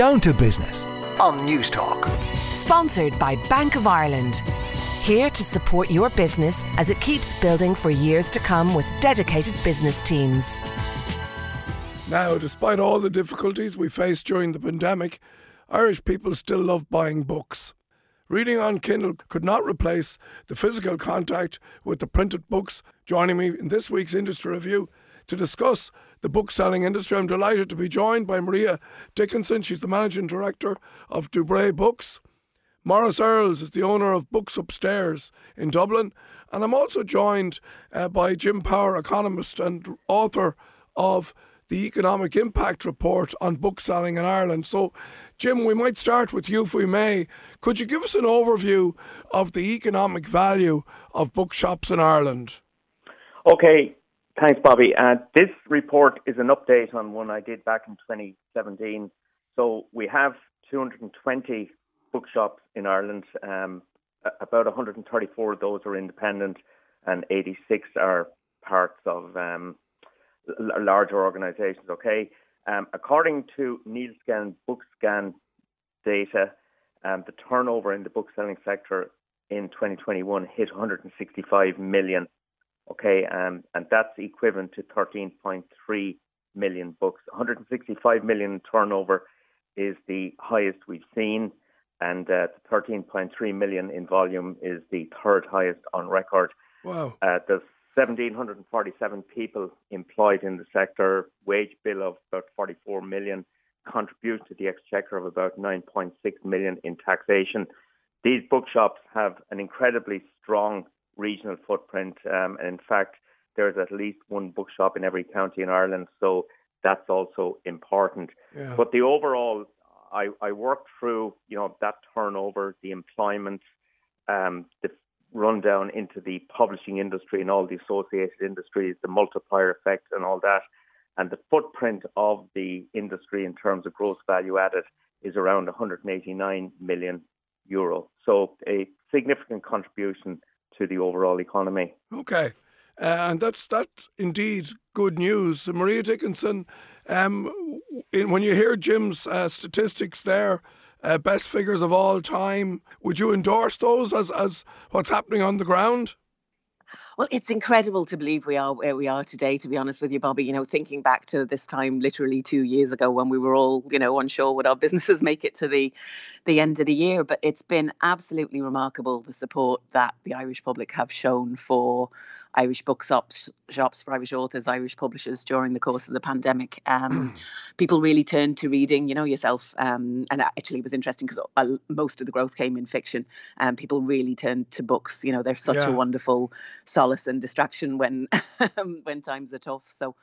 Down to Business on Newstalk. Sponsored by Bank of Ireland. Here to support your business as it keeps building for years to come with dedicated business teams. Now, despite all the difficulties we faced during the pandemic, Irish people still love buying books. Reading on Kindle could not replace the physical contact with the printed books. Joining me in this week's industry review to discuss the bookselling industry. I'm delighted to be joined by Maria Dickinson. She's the managing director of Dubray Books. Maurice Earls is the owner of Books Upstairs in Dublin. And I'm also joined uh, by Jim Power, economist and author of the Economic Impact Report on bookselling in Ireland. So, Jim, we might start with you if we may. Could you give us an overview of the economic value of bookshops in Ireland? Okay, Thanks, Bobby. Uh, this report is an update on one I did back in 2017. So we have 220 bookshops in Ireland. Um, about 134 of those are independent, and 86 are parts of um, larger organisations. Okay. Um, according to Nielsen BookScan data, um, the turnover in the bookselling sector in 2021 hit 165 million Okay, um, and that's equivalent to 13.3 million books. 165 million turnover is the highest we've seen, and uh, 13.3 million in volume is the third highest on record. Wow. Uh, there's 1,747 people employed in the sector, wage bill of about 44 million, contribute to the exchequer of about 9.6 million in taxation. These bookshops have an incredibly strong regional footprint. Um, and in fact, there's at least one bookshop in every county in Ireland, so that's also important. Yeah. But the overall, I, I worked through, you know, that turnover, the employment, um, the rundown into the publishing industry and all the associated industries, the multiplier effect and all that. And the footprint of the industry in terms of gross value added is around 189 million euro. So a significant contribution to the overall economy. Okay. Uh, and that's that's indeed good news. Maria Dickinson, um, in, when you hear Jim's uh, statistics there, uh, best figures of all time, would you endorse those as, as what's happening on the ground? Well, it's incredible to believe we are where we are today, to be honest with you, Bobby. You know, thinking back to this time literally two years ago when we were all, you know, unsure would our businesses make it to the the end of the year. But it's been absolutely remarkable the support that the Irish public have shown for Irish bookshops, shops for Irish authors, Irish publishers during the course of the pandemic. Um, people really turned to reading, you know, yourself. Um, and actually, it was interesting because most of the growth came in fiction. And um, people really turned to books. You know, they're such yeah. a wonderful solace and distraction when when times are tough. So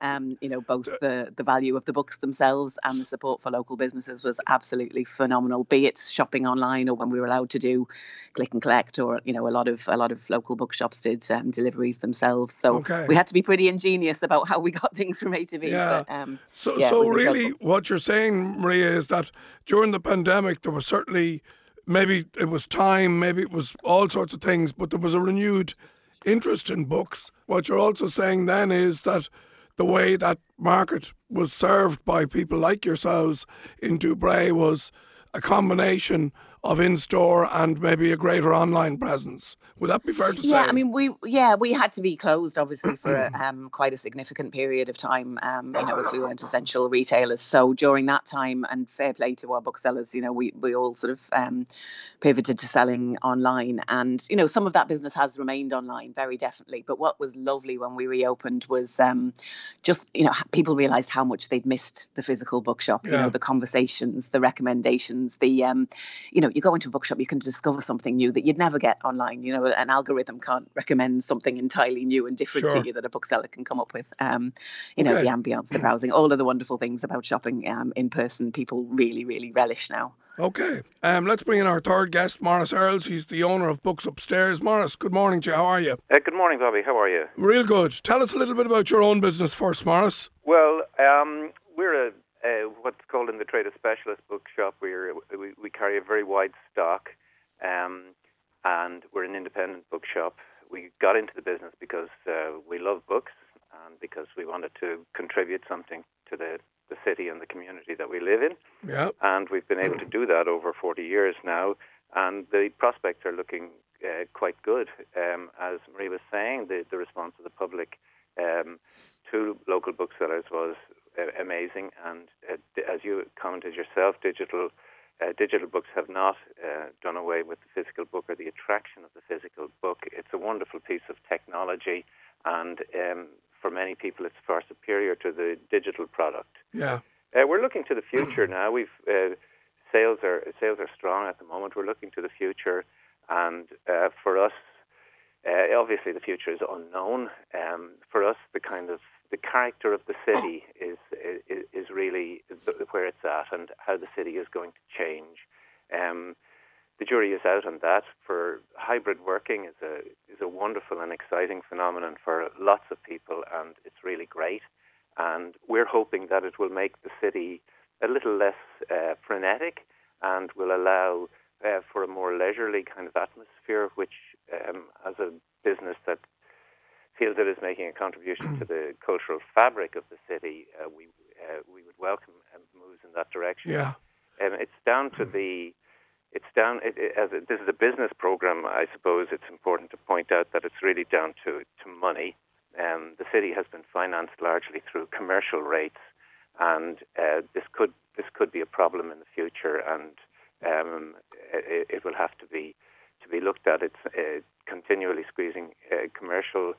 um, you know, both the the value of the books themselves and the support for local businesses was absolutely phenomenal. Be it shopping online or when we were allowed to do click and collect, or you know, a lot of a lot of local bookshops did um, deliveries themselves. So okay. we had to be pretty ingenious about how we got things from A to B. Yeah. But, um, so yeah, so really, what you're saying, Maria, is that during the pandemic there was certainly maybe it was time, maybe it was all sorts of things, but there was a renewed interest in books. What you're also saying then is that the way that market was served by people like yourselves in Dubray was a combination of in store and maybe a greater online presence. Would that be fair to say? Yeah, I mean, we yeah we had to be closed obviously for um, quite a significant period of time. Um, you know, as we weren't essential retailers. So during that time, and fair play to our booksellers, you know, we we all sort of um, pivoted to selling online, and you know, some of that business has remained online very definitely. But what was lovely when we reopened was um, just you know people realised how much they'd missed the physical bookshop. You know, the conversations, the recommendations, the um, you know, you go into a bookshop, you can discover something new that you'd never get online. You know an algorithm can't recommend something entirely new and different sure. to you that a bookseller can come up with. Um, you know, the ambience, the browsing, all of the wonderful things about shopping um, in person, people really, really relish now. Okay, um, let's bring in our third guest, Maurice Earls. He's the owner of Books Upstairs. Maurice, good morning to you. How are you? Uh, good morning, Bobby. How are you? Real good. Tell us a little bit about your own business first, Maurice. Well, um, we're a, a, what's called in the trade a specialist bookshop. We're, we, we carry a very wide stock. Um, and we're an independent bookshop. We got into the business because uh, we love books and because we wanted to contribute something to the, the city and the community that we live in. Yeah. And we've been able to do that over 40 years now, and the prospects are looking uh, quite good. Um, as Marie was saying, the, the response of the public um, to local booksellers was uh, amazing, and uh, as you commented yourself, digital. Uh, digital books have not uh, done away with the physical book or the attraction of the physical book. It's a wonderful piece of technology, and um, for many people, it's far superior to the digital product. Yeah. Uh, we're looking to the future now. We've uh, sales are sales are strong at the moment. We're looking to the future, and uh, for us, uh, obviously the future is unknown. Um, for us, the kind of the character of the city is is, is really where it's at, and how the city is going to change. Um, the jury is out on that. For hybrid working is a is a wonderful and exciting phenomenon for lots of people, and it's really great. And we're hoping that it will make the city a little less uh, frenetic and will allow uh, for a more leisurely kind of atmosphere, which, um, as a business that feels it is making a contribution to the cultural fabric of the city, uh, we uh, we would welcome moves in that direction. Yeah. Um, it's down to the it's down it, it, as a, this is a business program. I suppose it's important to point out that it's really down to to money. Um, the city has been financed largely through commercial rates, and uh, this could this could be a problem in the future, and um, it, it, will have to be to be looked at. It's uh, continually squeezing uh, commercial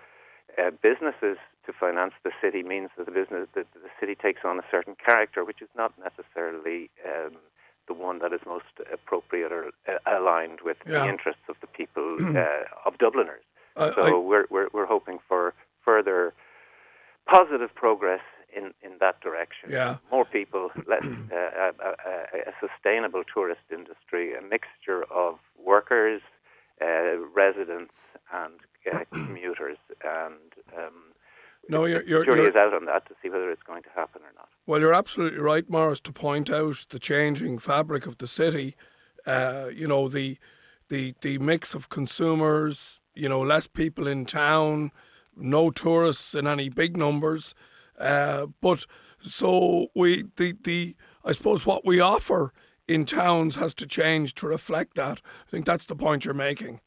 uh, businesses to finance the city means that the business that the city takes on a certain character, which is not necessarily um, the one that is most appropriate or uh, aligned with yeah. the interests of the people uh, of Dubliners. Uh, so I, we're, we're we're hoping for further positive progress in, in that direction. Yeah. More people, less, uh, a, a, a, sustainable tourist industry, a mixture of workers, uh, residents, and uh, commuters. And um, no, you're, you're, jury is out on that to see whether it's going to happen or not. Well, you're absolutely right, Maurice, to point out the changing fabric of the city. Uh, you know, the the the mix of consumers. You know, less people in town, no tourists in any big numbers. Uh, but so we the the I suppose what we offer in towns has to change to reflect that. I think that's the point you're making.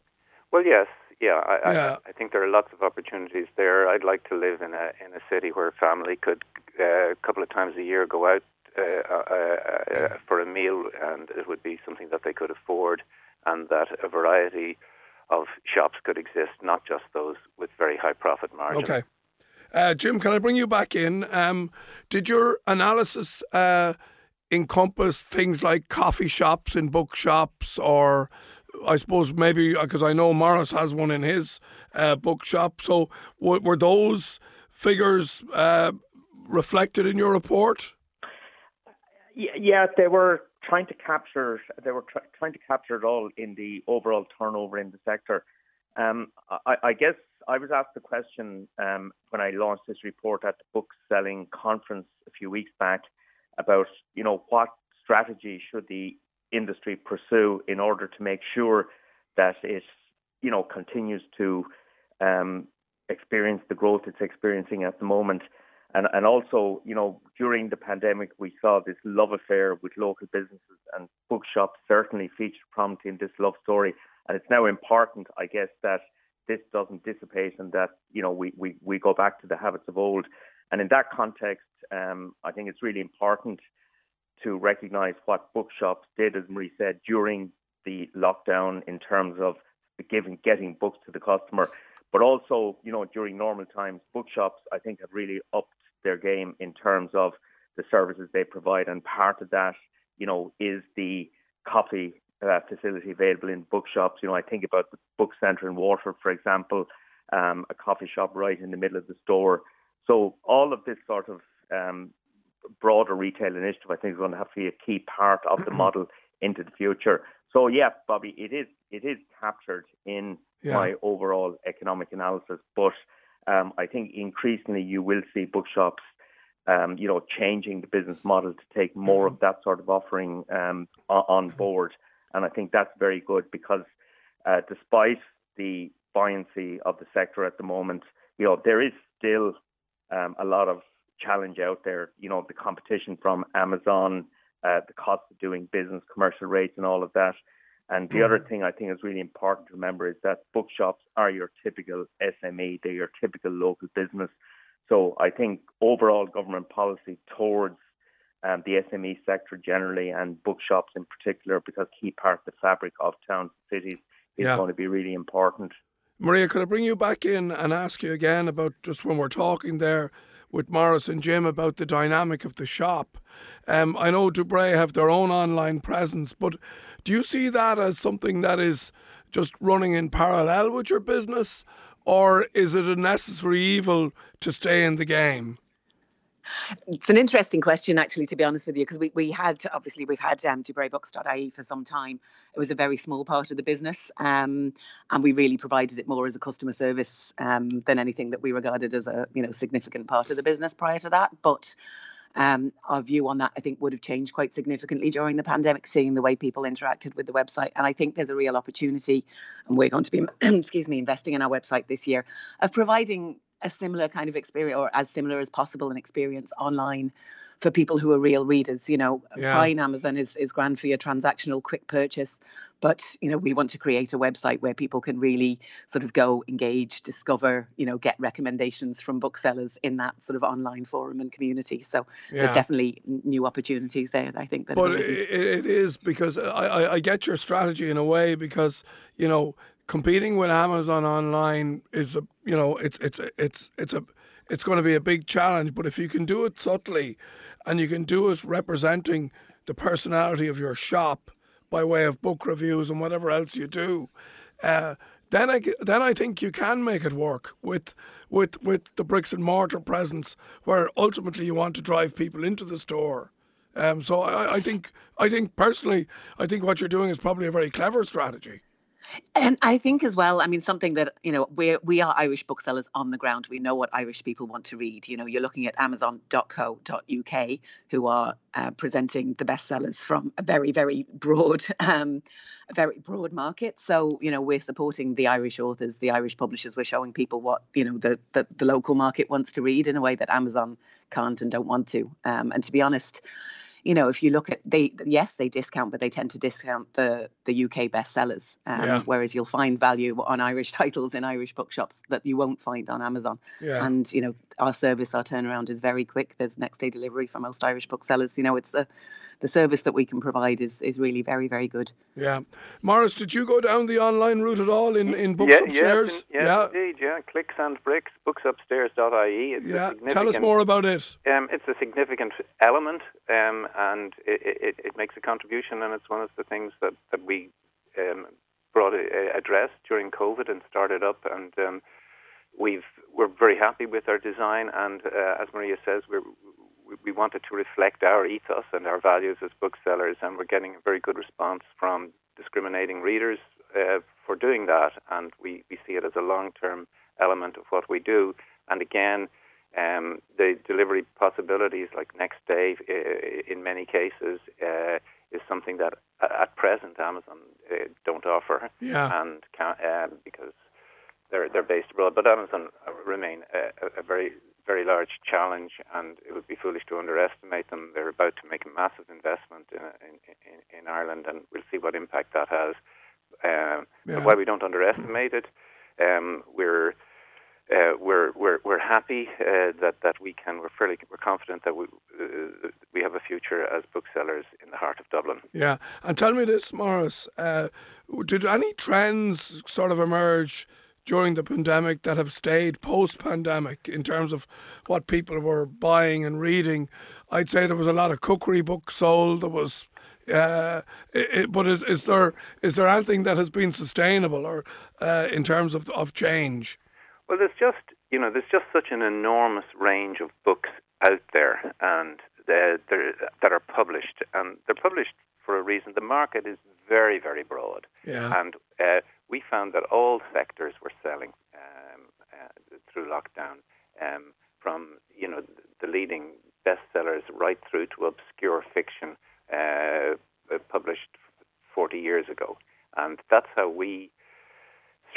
Well, yes, yeah, I, yeah. I, I, think there are lots of opportunities there. I'd like to live in a in a city where family could uh, a couple of times a year go out uh, uh, uh, for a meal, and it would be something that they could afford, and that a variety of shops could exist, not just those with very high profit margins. Okay. Uh, Jim, can I bring you back in? Um, did your analysis uh, encompass things like coffee shops and bookshops or I suppose maybe because uh, I know Maurice has one in his uh, bookshop. So w- were those figures uh, reflected in your report? Yeah, they were trying to capture. They were tr- trying to capture it all in the overall turnover in the sector. Um, I, I, guess I was asked the question um, when I launched this report at the book selling conference a few weeks back about, you know, what strategy should the industry pursue in order to make sure that it, you know, continues to um, experience the growth it's experiencing at the moment. And, and also, you know, during the pandemic, we saw this love affair with local businesses and bookshops certainly featured prominently in this love story. And it's now important, I guess, that this doesn't dissipate and that, you know, we, we, we go back to the habits of old. And in that context, um, I think it's really important to recognise what bookshops did, as Marie said, during the lockdown in terms of giving getting books to the customer, but also you know during normal times, bookshops I think have really upped their game in terms of the services they provide, and part of that you know is the coffee uh, facility available in bookshops. You know I think about the book centre in Waterford, for example, um, a coffee shop right in the middle of the store. So all of this sort of um, broader retail initiative, I think, is going to have to be a key part of the model into the future. So, yeah, Bobby, it is it is captured in yeah. my overall economic analysis, but um, I think increasingly you will see bookshops, um, you know, changing the business model to take more of that sort of offering um, on board, and I think that's very good because uh, despite the buoyancy of the sector at the moment, you know, there is still um, a lot of challenge out there. You know, the competition from Amazon, uh, the cost of doing business, commercial rates, and all of that. And the other mm. thing I think is really important to remember is that bookshops are your typical SME, they're your typical local business. So I think overall government policy towards um, the SME sector generally and bookshops in particular, because key part of the fabric of towns and cities is yeah. going to be really important. Maria, could I bring you back in and ask you again about just when we're talking there with Maurice and Jim about the dynamic of the shop? Um, I know Dubray have their own online presence, but do you see that as something that is just running in parallel with your business, or is it a necessary evil to stay in the game? It's an interesting question, actually, to be honest with you, because we, we had obviously we've had um, DubrayBooks.ie for some time. It was a very small part of the business, um, and we really provided it more as a customer service um, than anything that we regarded as a you know significant part of the business prior to that. But um, our view on that, I think, would have changed quite significantly during the pandemic, seeing the way people interacted with the website. And I think there's a real opportunity, and we're going to be, excuse me, investing in our website this year of providing a similar kind of experience or as similar as possible an experience online for people who are real readers. You know, yeah. fine, Amazon is, is grand for your transactional quick purchase, but, you know, we want to create a website where people can really sort of go, engage, discover, you know, get recommendations from booksellers in that sort of online forum and community. So yeah. there's definitely new opportunities there, I think. That but it, it is because I, I get your strategy in a way because, you know, competing with Amazon online is a you know it's it's it's it's a it's going to be a big challenge. But if you can do it subtly, and you can do it representing the personality of your shop by way of book reviews and whatever else you do, uh, then I then I think you can make it work with with with the bricks and mortar presence, where ultimately you want to drive people into the store. Um, so I, I think I think personally, I think what you're doing is probably a very clever strategy. And I think as well, I mean, something that, you know, we we are Irish booksellers on the ground. We know what Irish people want to read. You know, you're looking at amazon.co.uk, who are uh, presenting the bestsellers from a very, very broad, um, a very broad market. So, you know, we're supporting the Irish authors, the Irish publishers. We're showing people what, you know, the, the, the local market wants to read in a way that Amazon can't and don't want to. Um, and to be honest, you know, if you look at they, yes, they discount, but they tend to discount the the UK bestsellers. Um, yeah. Whereas you'll find value on Irish titles in Irish bookshops that you won't find on Amazon. Yeah. And you know, our service, our turnaround is very quick. There's next day delivery for most Irish booksellers. You know, it's a, the service that we can provide is is really very very good. Yeah, Maurice, did you go down the online route at all in in books yeah, upstairs? Yes, yeah, indeed. Yeah, clicks and bricks, bookupstairs.ie. It's yeah, tell us more about it. Um, it's a significant element. Um, and it, it, it, makes a contribution, and it's one of the things that that we um, brought a, a address during COVID and started up, and um, we've we're very happy with our design, and uh, as Maria says, we're we wanted to reflect our ethos and our values as booksellers, and we're getting a very good response from discriminating readers uh, for doing that, and we, we see it as a long term element of what we do. And again, um, the delivery possibilities, like next day, in many cases, uh, is something that at present Amazon uh, don't offer, yeah. and can, um, because they're they're based abroad. But Amazon remain a, a, very very large challenge, and it would be foolish to underestimate them. They're about to make a massive investment in in, in, Ireland, and we'll see what impact that has. Um, yeah. While we don't underestimate it, um, we're uh, we're we're we're happy uh, that that we can. We're fairly we're confident that we uh, we have a future as booksellers in the heart of Dublin. Yeah, and tell me this, Maurice. Uh, did any trends sort of emerge? During the pandemic, that have stayed post pandemic in terms of what people were buying and reading. I'd say there was a lot of cookery books sold. There was uh, it, but is is there is there anything that has been sustainable or uh, in terms of of change? Well, there's just you know there's just such an enormous range of books out there, and they're, they're, that are published, and they're published for a reason. The market is very very broad, yeah. and uh, we found that all sectors were selling um, uh, through lockdown, um, from you know the leading bestsellers right through to obscure fiction uh, published 40 years ago, and that's how we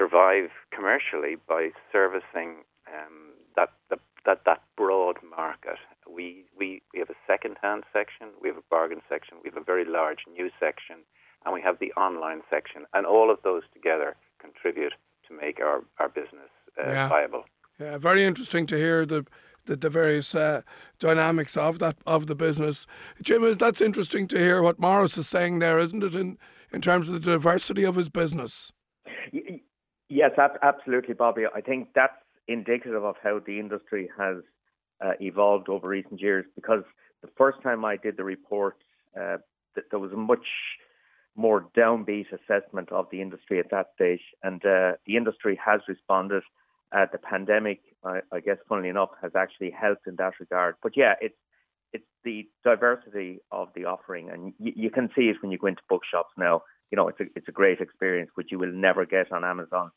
survive commercially by servicing um, that, the, that that broad market. We, we, we have a second hand section, we have a bargain section, we have a very large new section, and we have the online section. And all of those together contribute to make our, our business uh, yeah. viable. Yeah, very interesting to hear the the, the various uh, dynamics of that of the business. Jim, is that's interesting to hear what Maurice is saying there, isn't it? In in terms of the diversity of his business. Yes, absolutely, Bobby. I think that's indicative of how the industry has uh, evolved over recent years. Because the first time I did the report, uh, there was a much more downbeat assessment of the industry at that stage, and uh, the industry has responded. Uh, the pandemic, I, I, guess, funnily enough, has actually helped in that regard. But yeah, it's it's the diversity of the offering, and y- you can see it when you go into bookshops now. You know, it's a it's a great experience, which you will never get on Amazon.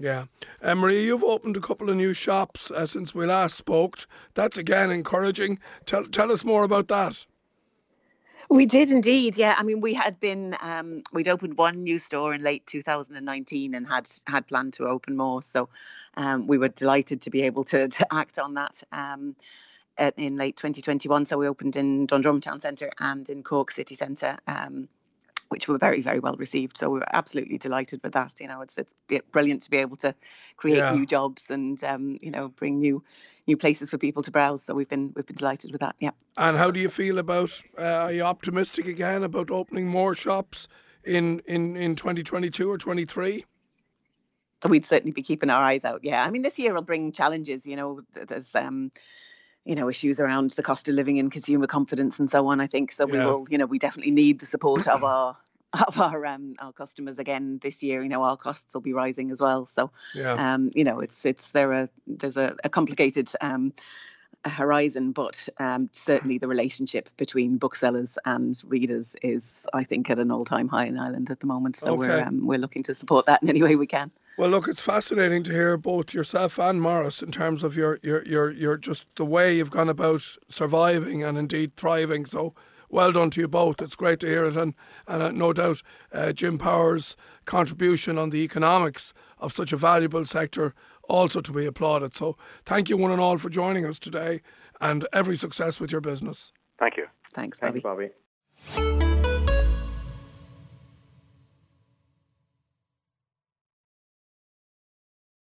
Yeah. Uh, Maria, you've opened a couple of new shops uh, since we last spoke. That's again encouraging. Tell, tell us more about that. We did indeed, yeah. I mean, we had been um, we'd opened one new store in late 2019 and had had planned to open more. So um, we were delighted to be able to to act on that um, in late 2021. So we opened in Dundrum Town Centre and in Cork City Centre. Which were very, very well received. So we were absolutely delighted with that. You know, it's it's brilliant to be able to create yeah. new jobs and um, you know bring new new places for people to browse. So we've been we've been delighted with that. Yeah. And how do you feel about? Uh, are you optimistic again about opening more shops in in in 2022 or 23? We'd certainly be keeping our eyes out. Yeah, I mean, this year will bring challenges. You know, there's um, you know issues around the cost of living and consumer confidence and so on i think. So we will you know we definitely need the support of our of our um our customers again this year. You know our costs will be rising as well. So yeah. um you know it's it's there a there's a, a complicated um horizon, but um, certainly the relationship between booksellers and readers is, I think, at an all-time high in Ireland at the moment. So okay. we're um, we're looking to support that in any way we can. Well, look, it's fascinating to hear both yourself and Maurice in terms of your your your your just the way you've gone about surviving and indeed thriving. So well done to you both. It's great to hear it, and and uh, no doubt uh, Jim Power's contribution on the economics of such a valuable sector also to be applauded. So thank you one and all for joining us today and every success with your business. Thank you. Thanks, Bobby. Thanks, Bobby.